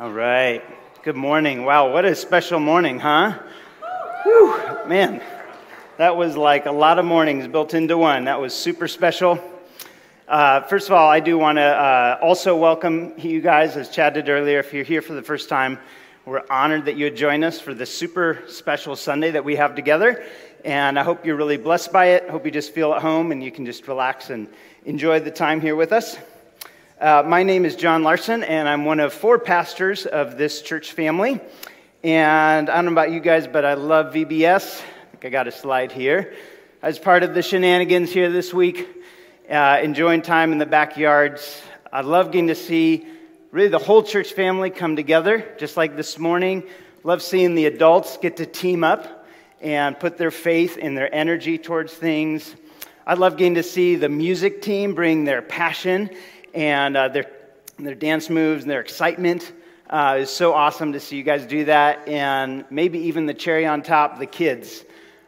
All right. Good morning. Wow, what a special morning, huh? Whew, man, that was like a lot of mornings built into one. That was super special. Uh, first of all, I do want to uh, also welcome you guys, as Chad did earlier. If you're here for the first time, we're honored that you would join us for this super special Sunday that we have together. And I hope you're really blessed by it. Hope you just feel at home and you can just relax and enjoy the time here with us. Uh, my name is John Larson, and I'm one of four pastors of this church family. And I don't know about you guys, but I love VBS. I think I got a slide here. As part of the shenanigans here this week, uh, enjoying time in the backyards. I love getting to see really the whole church family come together, just like this morning. Love seeing the adults get to team up and put their faith and their energy towards things. I love getting to see the music team bring their passion and uh, their, their dance moves and their excitement. Uh, is so awesome to see you guys do that. And maybe even the cherry on top, the kids.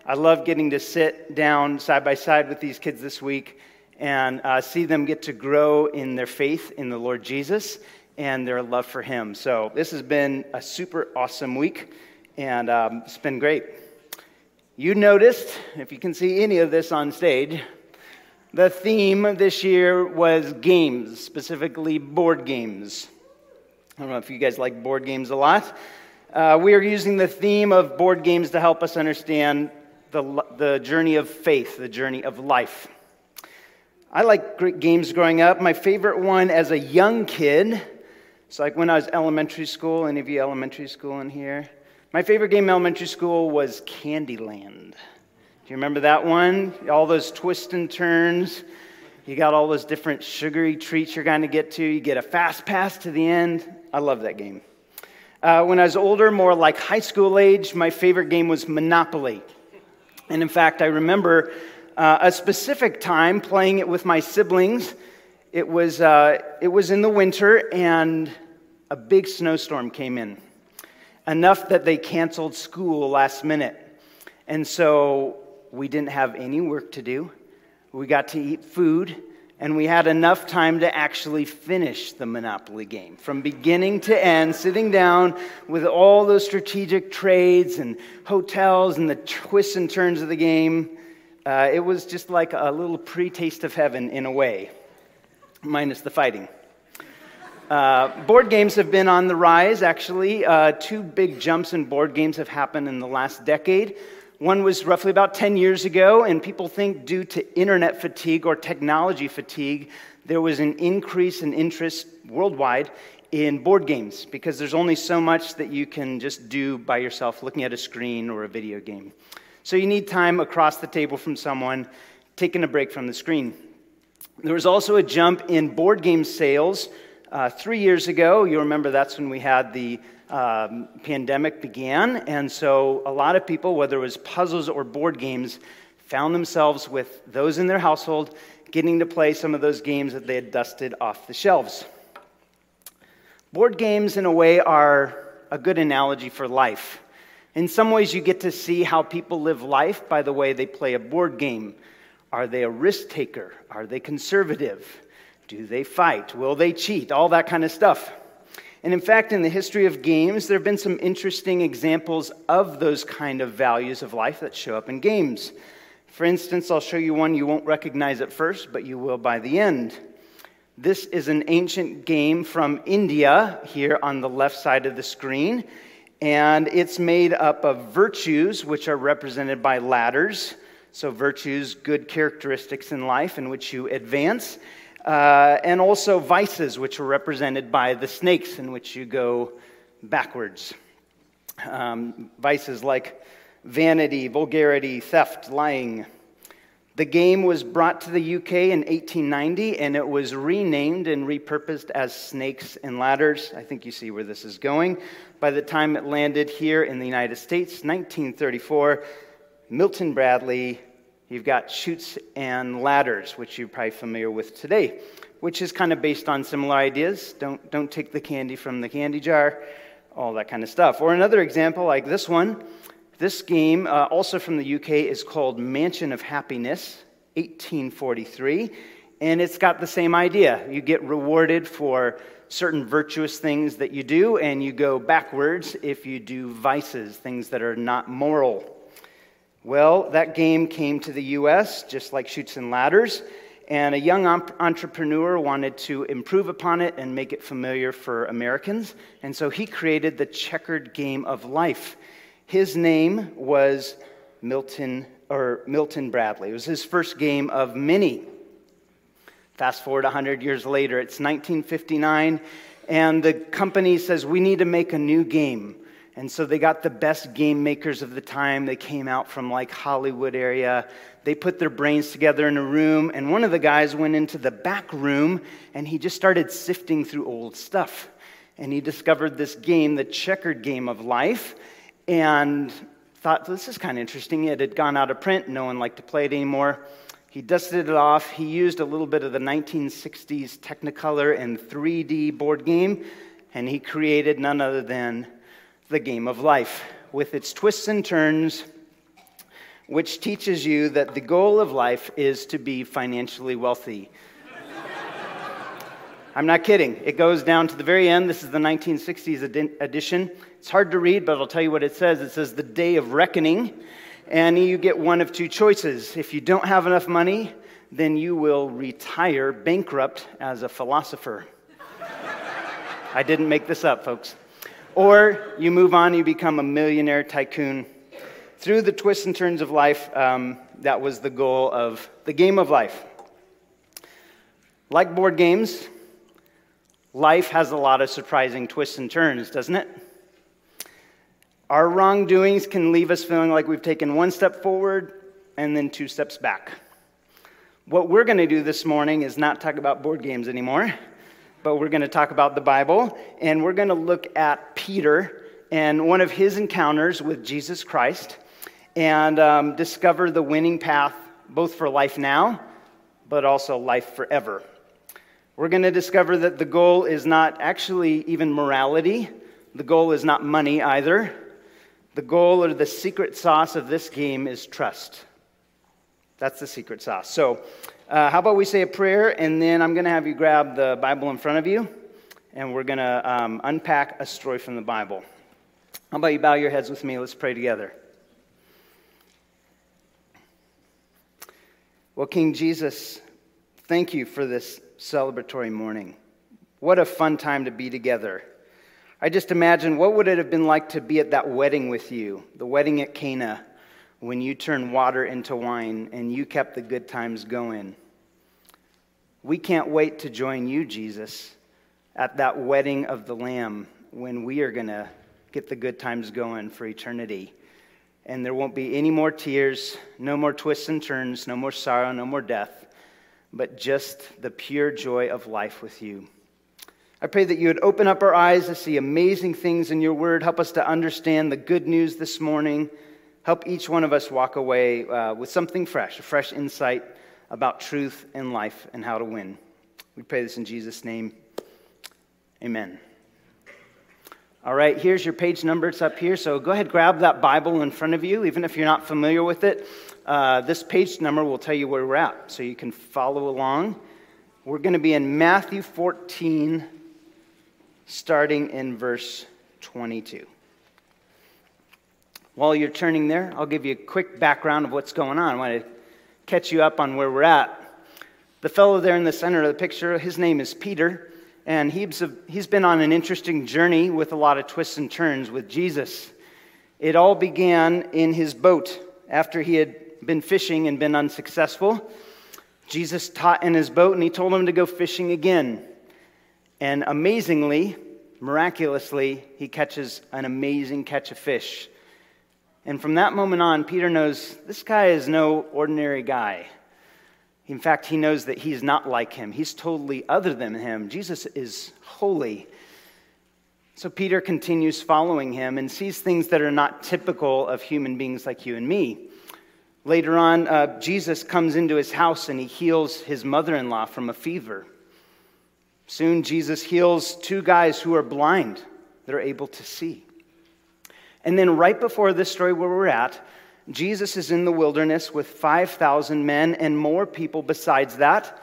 I love getting to sit down side by side with these kids this week and uh, see them get to grow in their faith in the Lord Jesus and their love for Him. So, this has been a super awesome week, and um, it's been great. You noticed, if you can see any of this on stage, the theme this year was games, specifically board games. I don't know if you guys like board games a lot. Uh, we are using the theme of board games to help us understand the, the journey of faith, the journey of life. I like games growing up. My favorite one as a young kid, it's like when I was elementary school. Any of you elementary school in here? My favorite game in elementary school was Candyland. You remember that one? All those twists and turns. You got all those different sugary treats you're going to get to. You get a fast pass to the end. I love that game. Uh, when I was older, more like high school age, my favorite game was Monopoly. And in fact, I remember uh, a specific time playing it with my siblings. It was, uh, it was in the winter, and a big snowstorm came in, enough that they canceled school last minute. And so we didn't have any work to do. We got to eat food, and we had enough time to actually finish the Monopoly game from beginning to end, sitting down with all those strategic trades and hotels and the twists and turns of the game. Uh, it was just like a little pre taste of heaven in a way, minus the fighting. Uh, board games have been on the rise, actually. Uh, two big jumps in board games have happened in the last decade. One was roughly about 10 years ago, and people think due to internet fatigue or technology fatigue, there was an increase in interest worldwide in board games because there's only so much that you can just do by yourself looking at a screen or a video game. So you need time across the table from someone taking a break from the screen. There was also a jump in board game sales uh, three years ago. You remember that's when we had the um, pandemic began. And so a lot of people, whether it was puzzles or board games, found themselves with those in their household getting to play some of those games that they had dusted off the shelves. Board games, in a way, are a good analogy for life. In some ways, you get to see how people live life by the way they play a board game. Are they a risk taker? Are they conservative? Do they fight? Will they cheat? All that kind of stuff. And in fact, in the history of games, there have been some interesting examples of those kind of values of life that show up in games. For instance, I'll show you one you won't recognize at first, but you will by the end. This is an ancient game from India here on the left side of the screen, and it's made up of virtues, which are represented by ladders. So, virtues, good characteristics in life in which you advance uh, and also vices, which are represented by the snakes in which you go backwards. Um, vices like vanity, vulgarity, theft, lying. The game was brought to the UK in 1890 and it was renamed and repurposed as Snakes and Ladders. I think you see where this is going. By the time it landed here in the United States, 1934, Milton Bradley You've got chutes and ladders, which you're probably familiar with today, which is kind of based on similar ideas. Don't, don't take the candy from the candy jar, all that kind of stuff. Or another example like this one. This game, uh, also from the UK, is called Mansion of Happiness, 1843. And it's got the same idea. You get rewarded for certain virtuous things that you do, and you go backwards if you do vices, things that are not moral. Well, that game came to the U.S. just like Chutes and Ladders, and a young entrepreneur wanted to improve upon it and make it familiar for Americans. And so he created the checkered game of life. His name was Milton or Milton Bradley. It was his first game of many. Fast forward 100 years later, it's 1959, and the company says, We need to make a new game. And so they got the best game makers of the time. They came out from like Hollywood area. They put their brains together in a room, and one of the guys went into the back room and he just started sifting through old stuff. And he discovered this game, the checkered game of life, and thought, this is kind of interesting. It had gone out of print, no one liked to play it anymore. He dusted it off. He used a little bit of the 1960s Technicolor and 3D board game, and he created none other than the game of life with its twists and turns, which teaches you that the goal of life is to be financially wealthy. I'm not kidding. It goes down to the very end. This is the 1960s edition. It's hard to read, but I'll tell you what it says. It says, The day of reckoning. And you get one of two choices. If you don't have enough money, then you will retire bankrupt as a philosopher. I didn't make this up, folks. Or you move on, you become a millionaire tycoon. Through the twists and turns of life, um, that was the goal of the game of life. Like board games, life has a lot of surprising twists and turns, doesn't it? Our wrongdoings can leave us feeling like we've taken one step forward and then two steps back. What we're going to do this morning is not talk about board games anymore but we're going to talk about the Bible, and we're going to look at Peter and one of his encounters with Jesus Christ and um, discover the winning path both for life now, but also life forever. We're going to discover that the goal is not actually even morality, the goal is not money either. The goal or the secret sauce of this game is trust. That's the secret sauce. So, uh, how about we say a prayer, and then I'm going to have you grab the Bible in front of you, and we're going to um, unpack a story from the Bible. How about you bow your heads with me? Let's pray together. Well, King Jesus, thank you for this celebratory morning. What a fun time to be together. I just imagine what would it have been like to be at that wedding with you, the wedding at Cana, when you turned water into wine and you kept the good times going. We can't wait to join you, Jesus, at that wedding of the Lamb when we are going to get the good times going for eternity. And there won't be any more tears, no more twists and turns, no more sorrow, no more death, but just the pure joy of life with you. I pray that you would open up our eyes to see amazing things in your word. Help us to understand the good news this morning. Help each one of us walk away uh, with something fresh, a fresh insight about truth and life and how to win. We pray this in Jesus' name. Amen. All right, here's your page number. It's up here. So go ahead, grab that Bible in front of you, even if you're not familiar with it. Uh, this page number will tell you where we're at, so you can follow along. We're going to be in Matthew 14, starting in verse 22. While you're turning there, I'll give you a quick background of what's going on. I want to catch you up on where we're at. The fellow there in the center of the picture, his name is Peter, and he's, he's been on an interesting journey with a lot of twists and turns with Jesus. It all began in his boat after he had been fishing and been unsuccessful. Jesus taught in his boat and he told him to go fishing again. And amazingly, miraculously, he catches an amazing catch of fish. And from that moment on, Peter knows this guy is no ordinary guy. In fact, he knows that he's not like him. He's totally other than him. Jesus is holy. So Peter continues following him and sees things that are not typical of human beings like you and me. Later on, uh, Jesus comes into his house and he heals his mother in law from a fever. Soon, Jesus heals two guys who are blind, they're able to see. And then, right before this story where we're at, Jesus is in the wilderness with 5,000 men and more people besides that.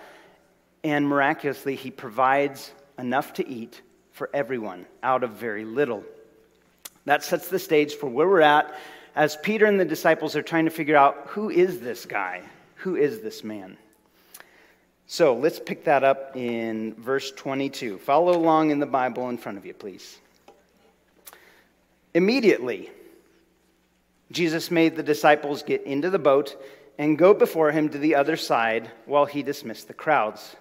and miraculously, he provides enough to eat for everyone out of very little. That sets the stage for where we're at as Peter and the disciples are trying to figure out who is this guy? Who is this man? So let's pick that up in verse 22. Follow along in the Bible in front of you, please. Immediately, Jesus made the disciples get into the boat and go before him to the other side while he dismissed the crowds.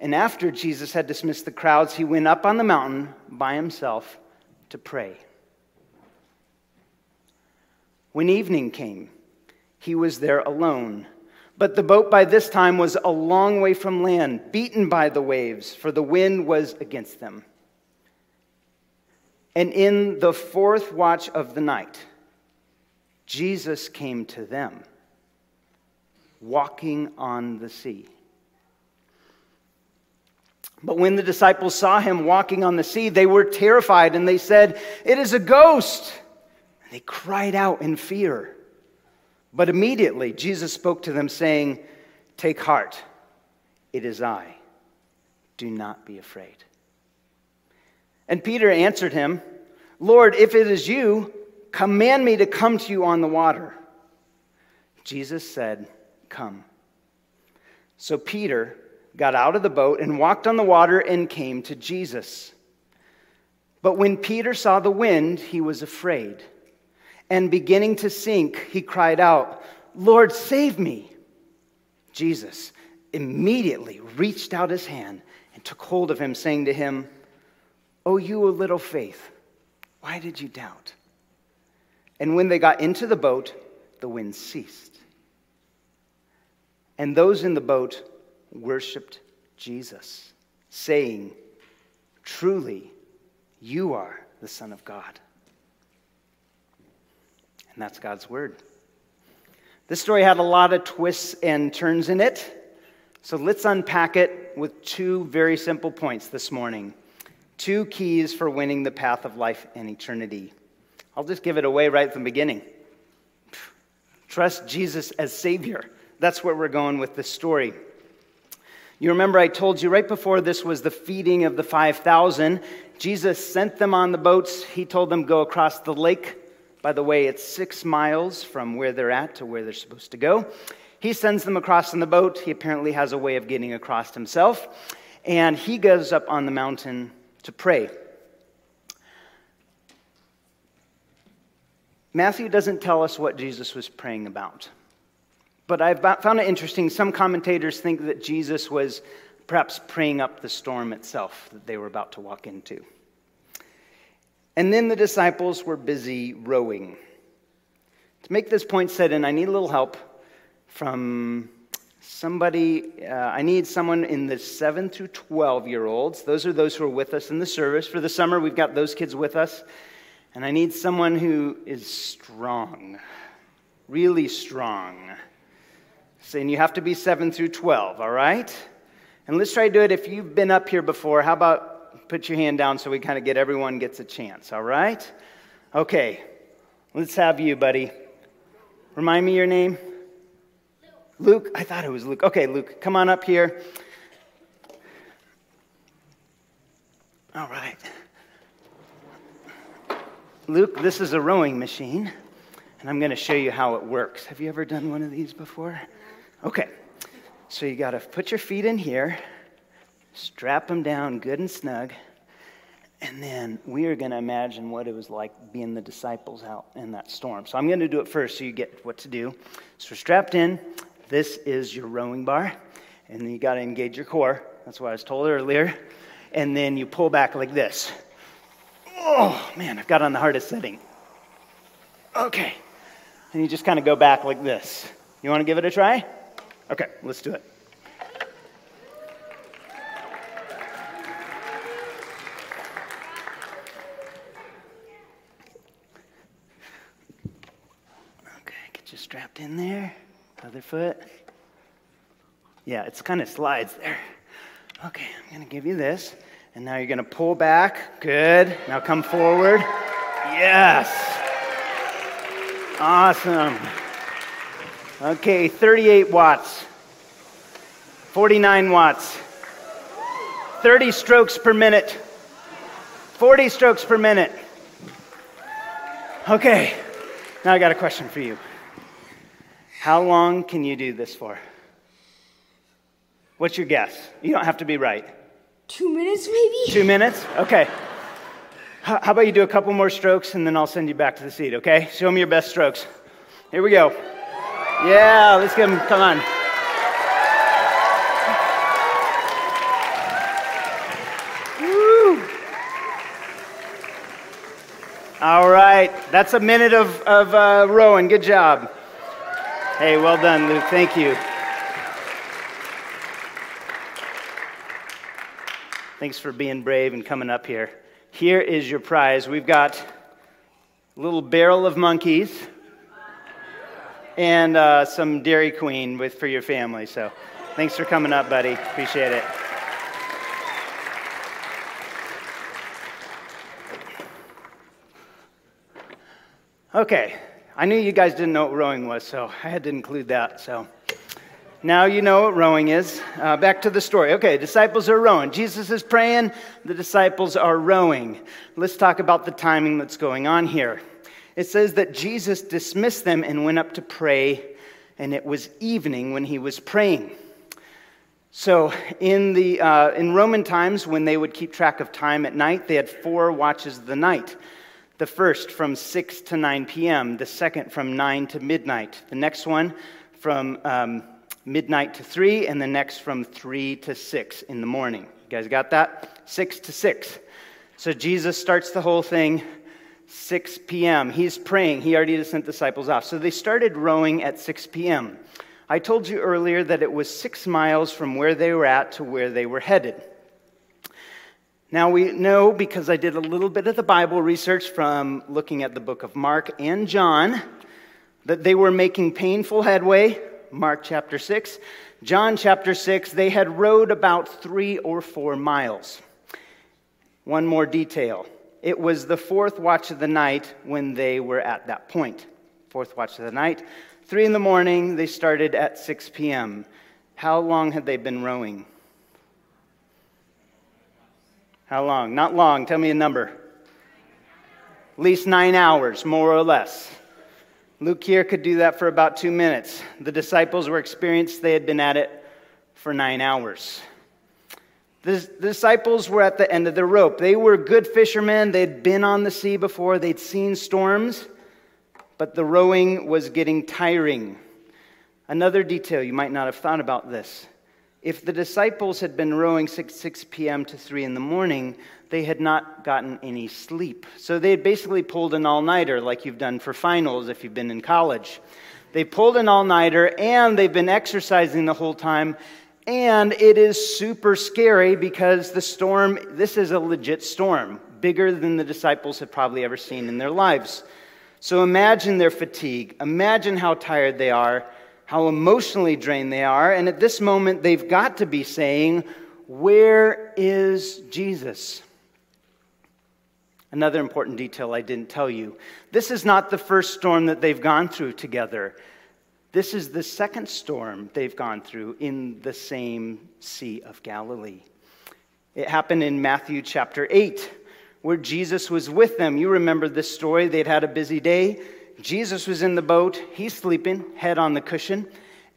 And after Jesus had dismissed the crowds, he went up on the mountain by himself to pray. When evening came, he was there alone. But the boat by this time was a long way from land, beaten by the waves, for the wind was against them. And in the fourth watch of the night, Jesus came to them, walking on the sea. But when the disciples saw him walking on the sea, they were terrified and they said, It is a ghost. And they cried out in fear. But immediately Jesus spoke to them, saying, Take heart, it is I. Do not be afraid. And Peter answered him, Lord, if it is you, command me to come to you on the water. Jesus said, Come. So Peter got out of the boat and walked on the water and came to Jesus. But when Peter saw the wind, he was afraid. And beginning to sink, he cried out, Lord, save me. Jesus immediately reached out his hand and took hold of him, saying to him, O you of little faith, why did you doubt? And when they got into the boat, the wind ceased. And those in the boat worshiped Jesus, saying, Truly, you are the Son of God. And that's God's word. This story had a lot of twists and turns in it. So let's unpack it with two very simple points this morning. Two keys for winning the path of life and eternity. I'll just give it away right from the beginning. Trust Jesus as Savior. That's where we're going with this story. You remember I told you right before this was the feeding of the 5,000. Jesus sent them on the boats. He told them go across the lake. By the way, it's six miles from where they're at to where they're supposed to go. He sends them across in the boat. He apparently has a way of getting across himself. And he goes up on the mountain to pray. Matthew doesn't tell us what Jesus was praying about. But I've found it interesting. Some commentators think that Jesus was perhaps praying up the storm itself that they were about to walk into. And then the disciples were busy rowing. To make this point set in, I need a little help from somebody. Uh, I need someone in the 7 through 12 year olds. Those are those who are with us in the service. For the summer, we've got those kids with us. And I need someone who is strong, really strong saying you have to be 7 through 12, all right? And let's try to do it. If you've been up here before, how about put your hand down so we kind of get everyone gets a chance, all right? Okay, let's have you, buddy. Remind me your name? Luke. I thought it was Luke. Okay, Luke, come on up here. All right. Luke, this is a rowing machine, and I'm going to show you how it works. Have you ever done one of these before? Okay, so you got to put your feet in here, strap them down good and snug, and then we are going to imagine what it was like being the disciples out in that storm. So I'm going to do it first so you get what to do. So we're strapped in, this is your rowing bar, and then you got to engage your core. That's what I was told earlier. And then you pull back like this. Oh, man, I've got on the hardest setting. Okay. And you just kind of go back like this. You want to give it a try? Okay, let's do it. Okay, get you strapped in there. Other foot. Yeah, it's kind of slides there. Okay, I'm going to give you this. And now you're going to pull back. Good. Now come forward. Yes. Awesome. Okay, 38 watts. 49 watts. 30 strokes per minute. 40 strokes per minute. Okay, now I got a question for you. How long can you do this for? What's your guess? You don't have to be right. Two minutes, maybe? Two minutes? Okay. How about you do a couple more strokes and then I'll send you back to the seat, okay? Show me your best strokes. Here we go. Yeah, let's get them. Come on. Woo. All right. That's a minute of, of uh, rowing. Good job. Hey, well done, Luke. Thank you. Thanks for being brave and coming up here. Here is your prize. We've got a little barrel of monkeys and uh, some Dairy Queen with, for your family. So thanks for coming up, buddy. Appreciate it. Okay, I knew you guys didn't know what rowing was, so I had to include that. So. Now you know what rowing is. Uh, back to the story. Okay, disciples are rowing. Jesus is praying, the disciples are rowing. Let's talk about the timing that's going on here. It says that Jesus dismissed them and went up to pray, and it was evening when he was praying. So, in, the, uh, in Roman times, when they would keep track of time at night, they had four watches of the night. The first from 6 to 9 p.m., the second from 9 to midnight, the next one from um, midnight to 3, and the next from 3 to 6 in the morning. You guys got that? 6 to 6. So Jesus starts the whole thing 6 p.m. He's praying. He already sent disciples off. So they started rowing at 6 p.m. I told you earlier that it was six miles from where they were at to where they were headed. Now we know because I did a little bit of the Bible research from looking at the book of Mark and John that they were making painful headway Mark chapter 6. John chapter 6, they had rowed about three or four miles. One more detail it was the fourth watch of the night when they were at that point. Fourth watch of the night. Three in the morning, they started at 6 p.m. How long had they been rowing? How long? Not long. Tell me a number. At least nine hours, more or less. Luke here could do that for about two minutes. The disciples were experienced, they had been at it for nine hours. The disciples were at the end of the rope. They were good fishermen. They'd been on the sea before, they'd seen storms, but the rowing was getting tiring. Another detail you might not have thought about this. If the disciples had been rowing 6, 6 p.m. to 3 in the morning, they had not gotten any sleep. So they had basically pulled an all nighter, like you've done for finals if you've been in college. They pulled an all nighter and they've been exercising the whole time. And it is super scary because the storm, this is a legit storm, bigger than the disciples have probably ever seen in their lives. So imagine their fatigue. Imagine how tired they are, how emotionally drained they are. And at this moment, they've got to be saying, Where is Jesus? Another important detail I didn't tell you this is not the first storm that they've gone through together. This is the second storm they've gone through in the same Sea of Galilee. It happened in Matthew chapter 8, where Jesus was with them. You remember this story. They'd had a busy day. Jesus was in the boat. He's sleeping, head on the cushion.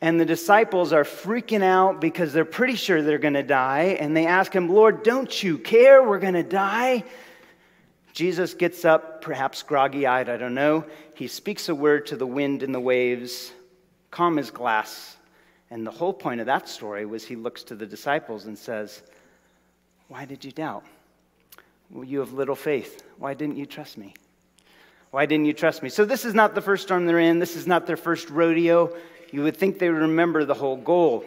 And the disciples are freaking out because they're pretty sure they're going to die. And they ask him, Lord, don't you care? We're going to die. Jesus gets up, perhaps groggy eyed, I don't know. He speaks a word to the wind and the waves, calm as glass. And the whole point of that story was he looks to the disciples and says, Why did you doubt? Well, you have little faith. Why didn't you trust me? Why didn't you trust me? So, this is not the first storm they're in. This is not their first rodeo. You would think they would remember the whole goal.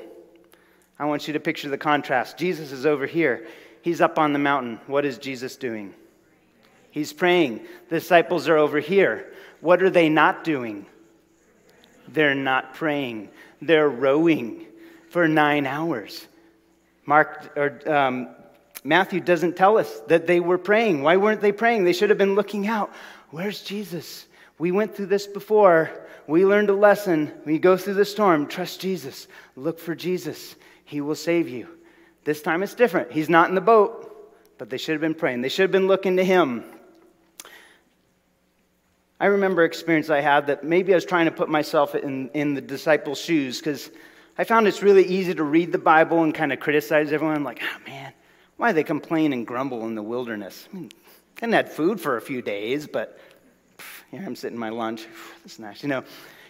I want you to picture the contrast. Jesus is over here, he's up on the mountain. What is Jesus doing? He's praying. The disciples are over here. What are they not doing? They're not praying. They're rowing for nine hours. Mark or um, Matthew doesn't tell us that they were praying. Why weren't they praying? They should have been looking out. Where's Jesus? We went through this before. We learned a lesson. We go through the storm. Trust Jesus. Look for Jesus. He will save you. This time it's different. He's not in the boat, but they should have been praying. They should have been looking to him. I remember experience I had that maybe I was trying to put myself in, in the disciples' shoes because I found it's really easy to read the Bible and kind of criticize everyone. I'm like, oh man, why they complain and grumble in the wilderness? I mean, hadn't had food for a few days, but here I'm sitting my lunch. That's nice. You know,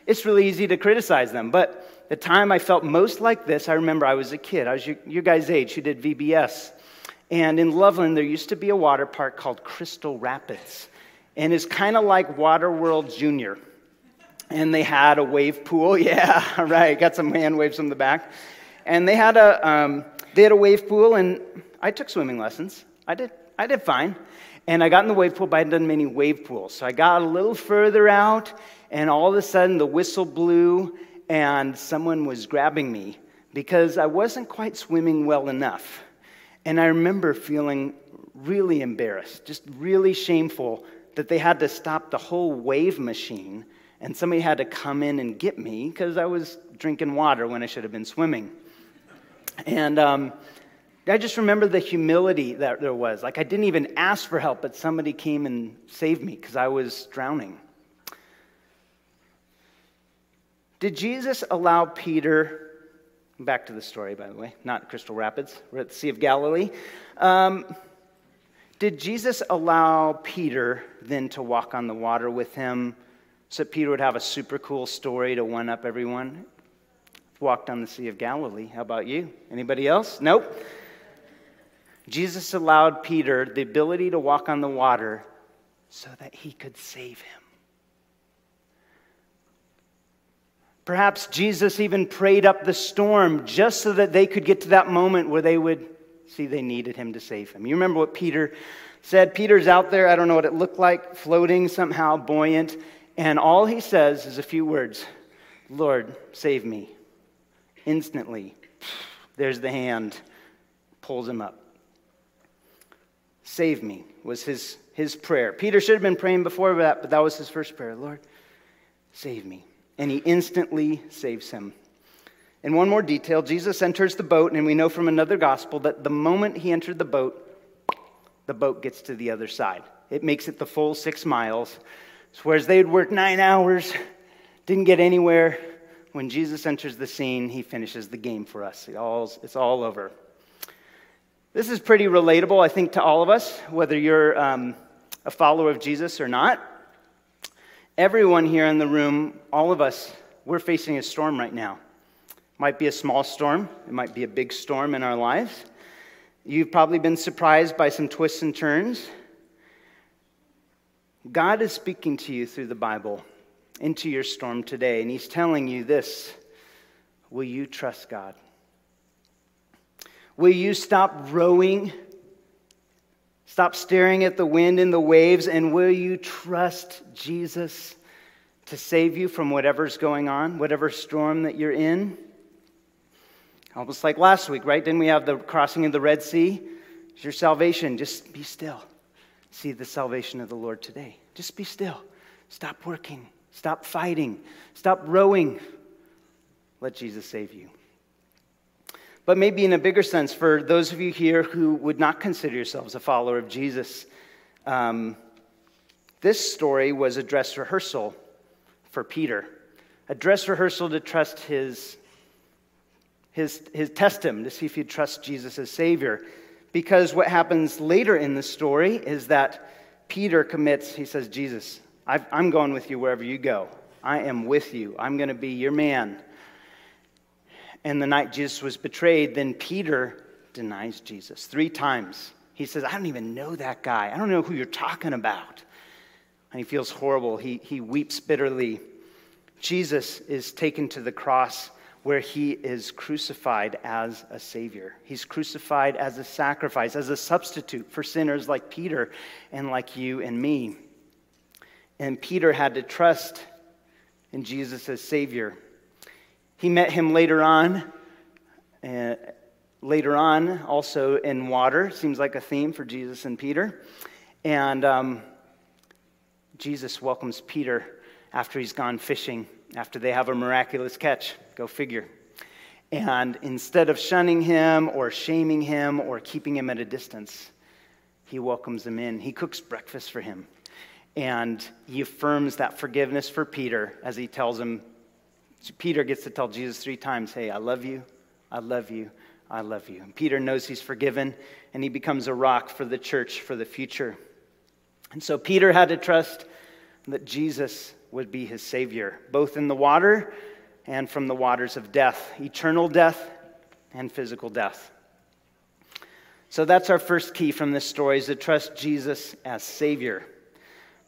it's really easy to criticize them. But the time I felt most like this, I remember I was a kid. I was your, your guys' age who did VBS. And in Loveland, there used to be a water park called Crystal Rapids. And it's kind of like Water World Junior. And they had a wave pool. Yeah, right. Got some hand waves from the back. And they had a, um, they had a wave pool, and I took swimming lessons. I did, I did fine. And I got in the wave pool, but I hadn't done many wave pools. So I got a little further out, and all of a sudden the whistle blew, and someone was grabbing me because I wasn't quite swimming well enough. And I remember feeling really embarrassed, just really shameful that they had to stop the whole wave machine and somebody had to come in and get me because I was drinking water when I should have been swimming. And um, I just remember the humility that there was. Like, I didn't even ask for help, but somebody came and saved me because I was drowning. Did Jesus allow Peter, back to the story, by the way, not Crystal Rapids, we're at the Sea of Galilee. Um, did Jesus allow Peter then to walk on the water with him so Peter would have a super cool story to one up everyone? Walked on the Sea of Galilee. How about you? Anybody else? Nope. Jesus allowed Peter the ability to walk on the water so that he could save him. Perhaps Jesus even prayed up the storm just so that they could get to that moment where they would see they needed him to save him. You remember what Peter said? Peter's out there, I don't know what it looked like, floating somehow, buoyant, and all he says is a few words Lord, save me. Instantly, there's the hand, pulls him up. Save me was his, his prayer. Peter should have been praying before that, but that was his first prayer Lord, save me. And he instantly saves him. And one more detail Jesus enters the boat, and we know from another gospel that the moment he entered the boat, the boat gets to the other side. It makes it the full six miles. So whereas they had worked nine hours, didn't get anywhere, when Jesus enters the scene, he finishes the game for us. It all, it's all over. This is pretty relatable, I think, to all of us, whether you're um, a follower of Jesus or not. Everyone here in the room, all of us, we're facing a storm right now. It might be a small storm, it might be a big storm in our lives. You've probably been surprised by some twists and turns. God is speaking to you through the Bible into your storm today, and He's telling you this Will you trust God? Will you stop rowing? Stop staring at the wind and the waves, and will you trust Jesus to save you from whatever's going on, whatever storm that you're in? Almost like last week, right? Didn't we have the crossing of the Red Sea? It's your salvation. Just be still. See the salvation of the Lord today. Just be still. Stop working. Stop fighting. Stop rowing. Let Jesus save you. But maybe in a bigger sense, for those of you here who would not consider yourselves a follower of Jesus, um, this story was a dress rehearsal for Peter, a dress rehearsal to trust his, his, his test him to see if he'd trust Jesus as Savior. Because what happens later in the story is that Peter commits, he says, Jesus, i am going with you wherever you go. I am with you. I'm going to be your man and the night Jesus was betrayed, then Peter denies Jesus three times. He says, I don't even know that guy. I don't know who you're talking about. And he feels horrible. He, he weeps bitterly. Jesus is taken to the cross where he is crucified as a savior. He's crucified as a sacrifice, as a substitute for sinners like Peter and like you and me. And Peter had to trust in Jesus as savior. He met him later on, uh, later on, also in water. Seems like a theme for Jesus and Peter. And um, Jesus welcomes Peter after he's gone fishing, after they have a miraculous catch. Go figure. And instead of shunning him or shaming him or keeping him at a distance, he welcomes him in. He cooks breakfast for him. And he affirms that forgiveness for Peter as he tells him, Peter gets to tell Jesus three times, Hey, I love you, I love you, I love you. And Peter knows he's forgiven, and he becomes a rock for the church for the future. And so Peter had to trust that Jesus would be his Savior, both in the water and from the waters of death, eternal death and physical death. So that's our first key from this story is to trust Jesus as Savior.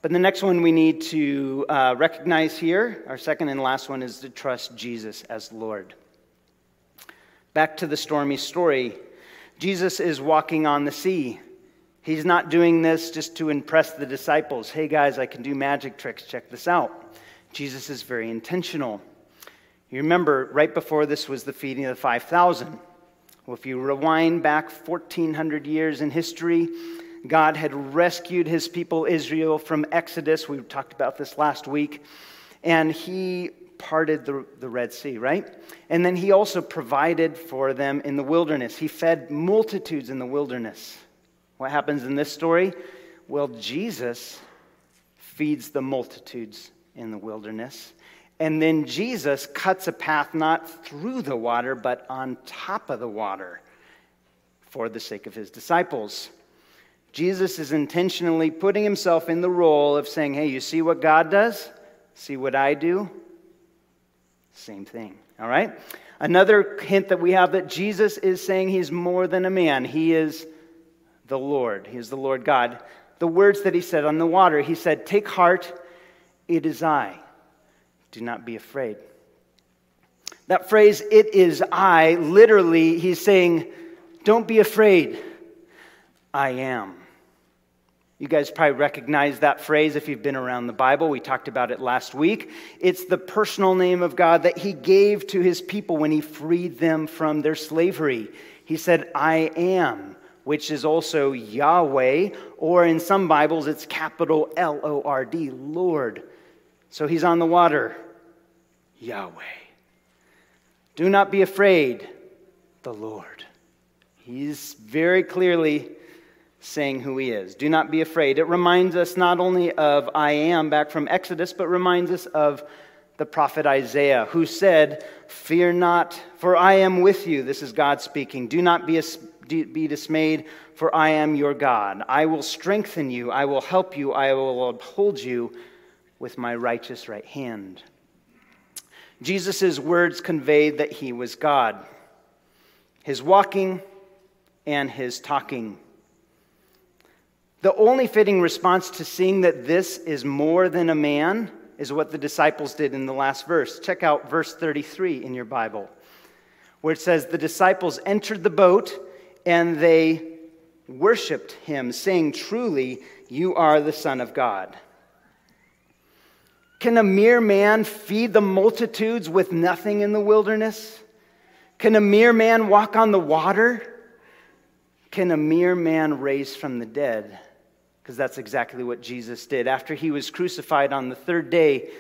But the next one we need to uh, recognize here, our second and last one, is to trust Jesus as Lord. Back to the stormy story. Jesus is walking on the sea. He's not doing this just to impress the disciples. Hey guys, I can do magic tricks. Check this out. Jesus is very intentional. You remember, right before this was the feeding of the 5,000. Well, if you rewind back 1,400 years in history, God had rescued his people Israel from Exodus. We talked about this last week. And he parted the, the Red Sea, right? And then he also provided for them in the wilderness. He fed multitudes in the wilderness. What happens in this story? Well, Jesus feeds the multitudes in the wilderness. And then Jesus cuts a path not through the water, but on top of the water for the sake of his disciples. Jesus is intentionally putting himself in the role of saying, Hey, you see what God does? See what I do? Same thing. All right? Another hint that we have that Jesus is saying he's more than a man. He is the Lord. He is the Lord God. The words that he said on the water, he said, Take heart, it is I. Do not be afraid. That phrase, it is I, literally, he's saying, Don't be afraid. I am. You guys probably recognize that phrase if you've been around the Bible. We talked about it last week. It's the personal name of God that He gave to His people when He freed them from their slavery. He said, I am, which is also Yahweh, or in some Bibles, it's capital L O R D, Lord. So He's on the water, Yahweh. Do not be afraid, the Lord. He's very clearly saying who he is. Do not be afraid. It reminds us not only of I am back from Exodus, but reminds us of the prophet Isaiah, who said, Fear not, for I am with you. This is God speaking. Do not be, be dismayed, for I am your God. I will strengthen you, I will help you, I will uphold you with my righteous right hand. Jesus' words conveyed that he was God. His walking and his talking the only fitting response to seeing that this is more than a man is what the disciples did in the last verse. Check out verse 33 in your Bible, where it says, The disciples entered the boat and they worshiped him, saying, Truly, you are the Son of God. Can a mere man feed the multitudes with nothing in the wilderness? Can a mere man walk on the water? Can a mere man raise from the dead? Because that's exactly what Jesus did. After he was crucified on the third day,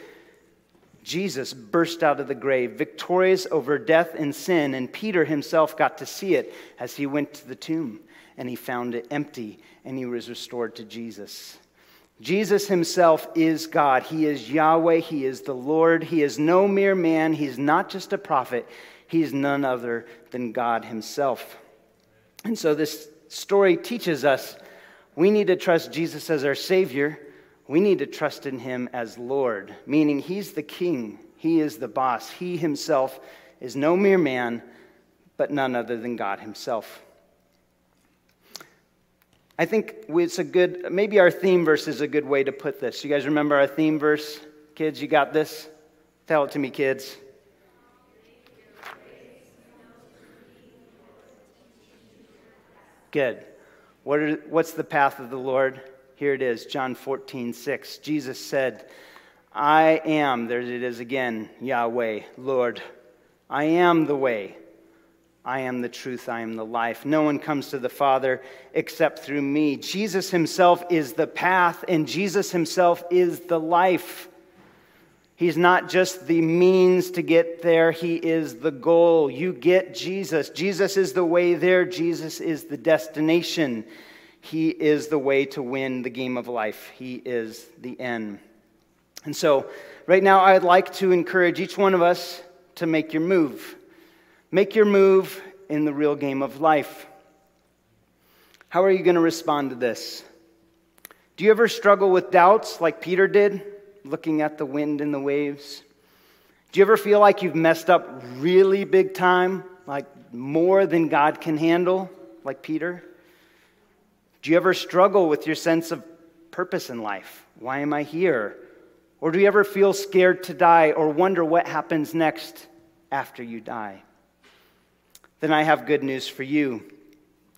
Jesus burst out of the grave, victorious over death and sin, and Peter himself got to see it as he went to the tomb and he found it empty and he was restored to Jesus. Jesus himself is God. He is Yahweh. He is the Lord. He is no mere man. He's not just a prophet. He's none other than God himself. And so this story teaches us we need to trust Jesus as our Savior. We need to trust in Him as Lord, meaning He's the King, He is the boss. He Himself is no mere man, but none other than God Himself. I think it's a good, maybe our theme verse is a good way to put this. You guys remember our theme verse? Kids, you got this? Tell it to me, kids. Good. What are, what's the path of the Lord? Here it is, John 14, 6. Jesus said, I am, there it is again, Yahweh, Lord. I am the way. I am the truth. I am the life. No one comes to the Father except through me. Jesus himself is the path, and Jesus himself is the life. He's not just the means to get there, He is the goal. You get Jesus. Jesus is the way there, Jesus is the destination. He is the way to win the game of life, He is the end. And so, right now, I'd like to encourage each one of us to make your move. Make your move in the real game of life. How are you going to respond to this? Do you ever struggle with doubts like Peter did? Looking at the wind and the waves? Do you ever feel like you've messed up really big time, like more than God can handle, like Peter? Do you ever struggle with your sense of purpose in life? Why am I here? Or do you ever feel scared to die or wonder what happens next after you die? Then I have good news for you.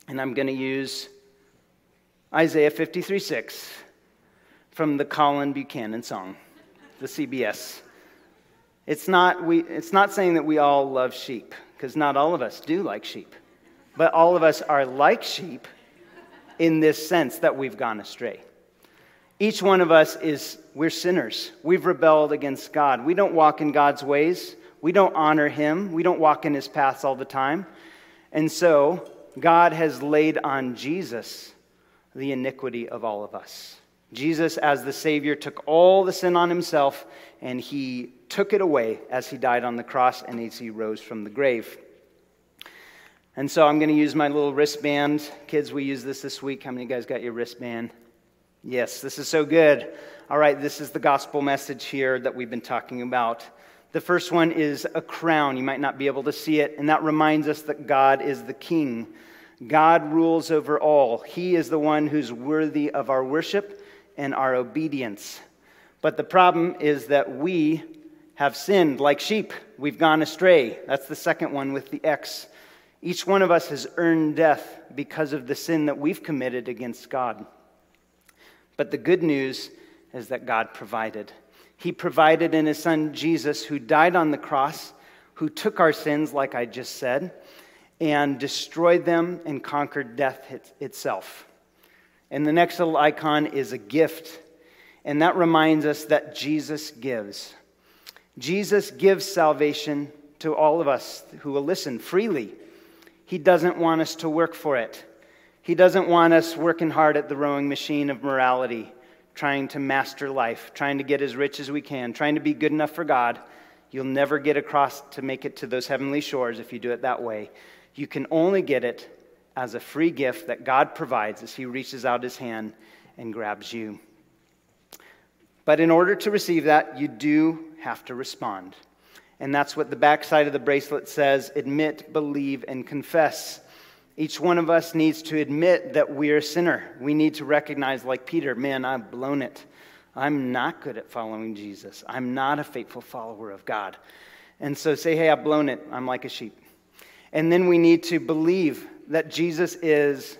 And I'm going to use Isaiah 53 6 from the Colin Buchanan song, the CBS. It's not, we, it's not saying that we all love sheep, because not all of us do like sheep. But all of us are like sheep in this sense that we've gone astray. Each one of us is, we're sinners. We've rebelled against God. We don't walk in God's ways. We don't honor Him. We don't walk in His paths all the time. And so, God has laid on Jesus the iniquity of all of us. Jesus, as the Savior, took all the sin on himself and he took it away as he died on the cross and as he rose from the grave. And so I'm going to use my little wristband. Kids, we use this this week. How many of you guys got your wristband? Yes, this is so good. All right, this is the gospel message here that we've been talking about. The first one is a crown. You might not be able to see it, and that reminds us that God is the king. God rules over all. He is the one who's worthy of our worship and our obedience. But the problem is that we have sinned like sheep. We've gone astray. That's the second one with the X. Each one of us has earned death because of the sin that we've committed against God. But the good news is that God provided. He provided in His Son Jesus, who died on the cross, who took our sins, like I just said, and destroyed them and conquered death itself. And the next little icon is a gift. And that reminds us that Jesus gives. Jesus gives salvation to all of us who will listen freely. He doesn't want us to work for it. He doesn't want us working hard at the rowing machine of morality, trying to master life, trying to get as rich as we can, trying to be good enough for God. You'll never get across to make it to those heavenly shores if you do it that way. You can only get it as a free gift that God provides as He reaches out His hand and grabs you. But in order to receive that, you do have to respond. And that's what the backside of the bracelet says admit, believe, and confess. Each one of us needs to admit that we're a sinner. We need to recognize, like Peter, man, I've blown it. I'm not good at following Jesus. I'm not a faithful follower of God. And so say, hey, I've blown it. I'm like a sheep. And then we need to believe that Jesus is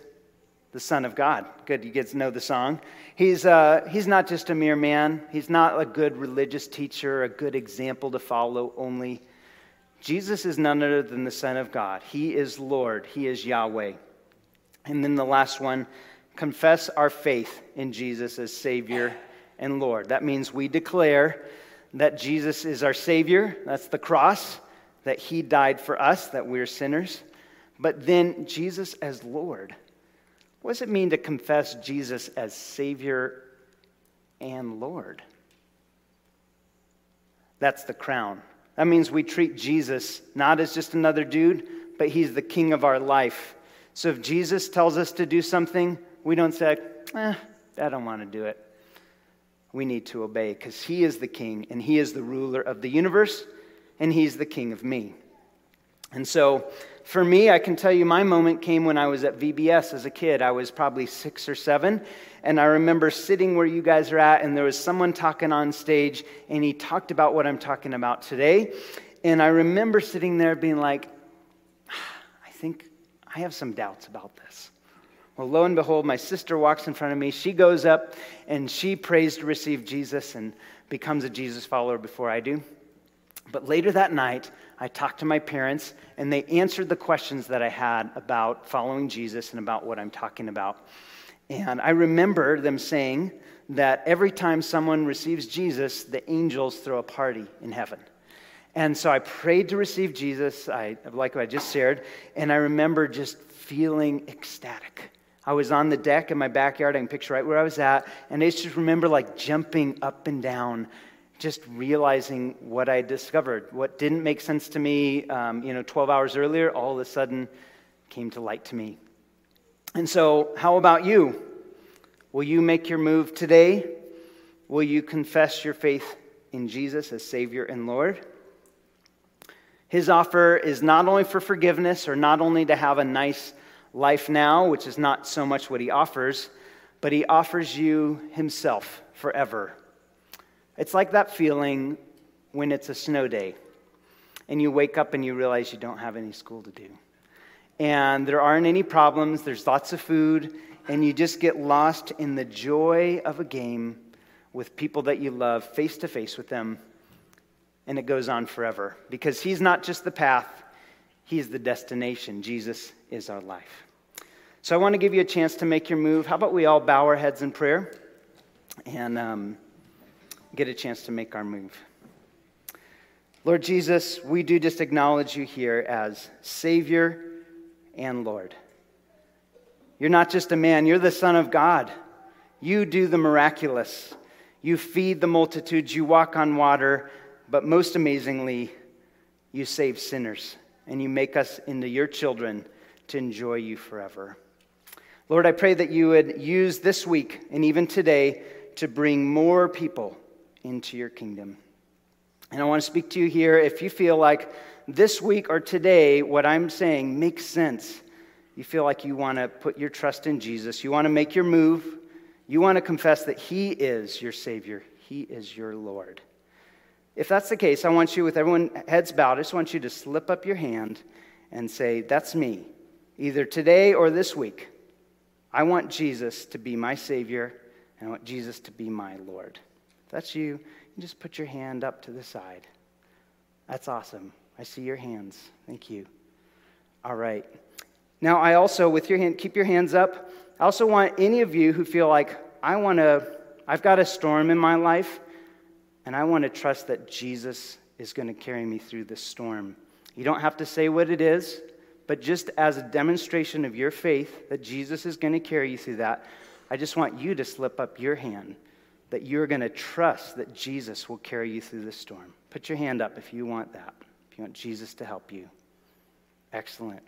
the Son of God. Good, you to know the song. He's, uh, he's not just a mere man, he's not a good religious teacher, a good example to follow only. Jesus is none other than the Son of God. He is Lord, He is Yahweh. And then the last one confess our faith in Jesus as Savior and Lord. That means we declare that Jesus is our Savior, that's the cross, that He died for us, that we're sinners but then Jesus as Lord. What does it mean to confess Jesus as Savior and Lord? That's the crown. That means we treat Jesus not as just another dude, but he's the king of our life. So if Jesus tells us to do something, we don't say, eh, I don't want to do it. We need to obey because he is the king and he is the ruler of the universe and he's the king of me. And so for me, I can tell you my moment came when I was at VBS as a kid. I was probably six or seven, and I remember sitting where you guys are at, and there was someone talking on stage, and he talked about what I'm talking about today. And I remember sitting there being like, ah, I think I have some doubts about this. Well, lo and behold, my sister walks in front of me. She goes up and she prays to receive Jesus and becomes a Jesus follower before I do. But later that night, I talked to my parents, and they answered the questions that I had about following Jesus and about what I'm talking about. And I remember them saying that every time someone receives Jesus, the angels throw a party in heaven. And so I prayed to receive Jesus, I, like I just shared, and I remember just feeling ecstatic. I was on the deck in my backyard, I can picture right where I was at, and I just remember like jumping up and down, just realizing what I discovered. What didn't make sense to me, um, you know, 12 hours earlier, all of a sudden came to light to me. And so, how about you? Will you make your move today? Will you confess your faith in Jesus as Savior and Lord? His offer is not only for forgiveness or not only to have a nice life now, which is not so much what he offers, but he offers you himself forever. It's like that feeling when it's a snow day and you wake up and you realize you don't have any school to do. And there aren't any problems, there's lots of food, and you just get lost in the joy of a game with people that you love, face to face with them and it goes on forever because He's not just the path, He's the destination. Jesus is our life. So I want to give you a chance to make your move. How about we all bow our heads in prayer and um, get a chance to make our move? Lord Jesus, we do just acknowledge you here as Savior and Lord. You're not just a man, you're the Son of God. You do the miraculous. You feed the multitudes, you walk on water, but most amazingly, you save sinners and you make us into your children to enjoy you forever. Lord, I pray that you would use this week and even today to bring more people into your kingdom. And I want to speak to you here if you feel like this week or today what I'm saying makes sense. You feel like you want to put your trust in Jesus, you want to make your move, you want to confess that He is your Savior, He is your Lord. If that's the case, I want you, with everyone heads bowed, I just want you to slip up your hand and say, That's me, either today or this week. I want Jesus to be my Savior, and I want Jesus to be my Lord. That's you, you just put your hand up to the side. That's awesome. I see your hands. Thank you. All right. Now, I also, with your hand, keep your hands up. I also want any of you who feel like, I want to, I've got a storm in my life and I want to trust that Jesus is going to carry me through this storm. You don't have to say what it is, but just as a demonstration of your faith that Jesus is going to carry you through that, I just want you to slip up your hand that you're going to trust that Jesus will carry you through the storm. Put your hand up if you want that, if you want Jesus to help you. Excellent.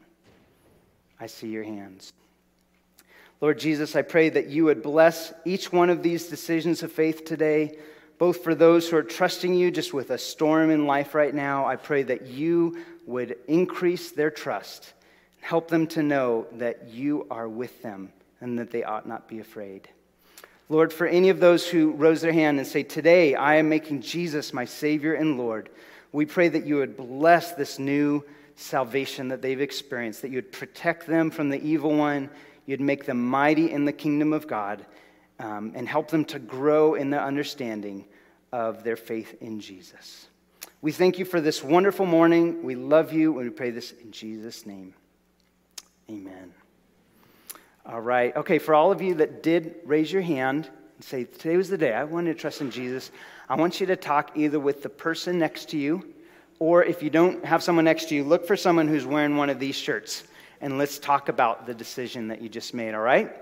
I see your hands. Lord Jesus, I pray that you would bless each one of these decisions of faith today both for those who are trusting you just with a storm in life right now, I pray that you would increase their trust. Help them to know that you are with them and that they ought not be afraid. Lord, for any of those who rose their hand and say, Today I am making Jesus my Savior and Lord, we pray that you would bless this new salvation that they've experienced, that you would protect them from the evil one, you'd make them mighty in the kingdom of God, um, and help them to grow in the understanding of their faith in Jesus. We thank you for this wonderful morning. We love you, and we pray this in Jesus' name. Amen. All right. Okay, for all of you that did raise your hand and say, Today was the day I wanted to trust in Jesus, I want you to talk either with the person next to you, or if you don't have someone next to you, look for someone who's wearing one of these shirts, and let's talk about the decision that you just made, all right?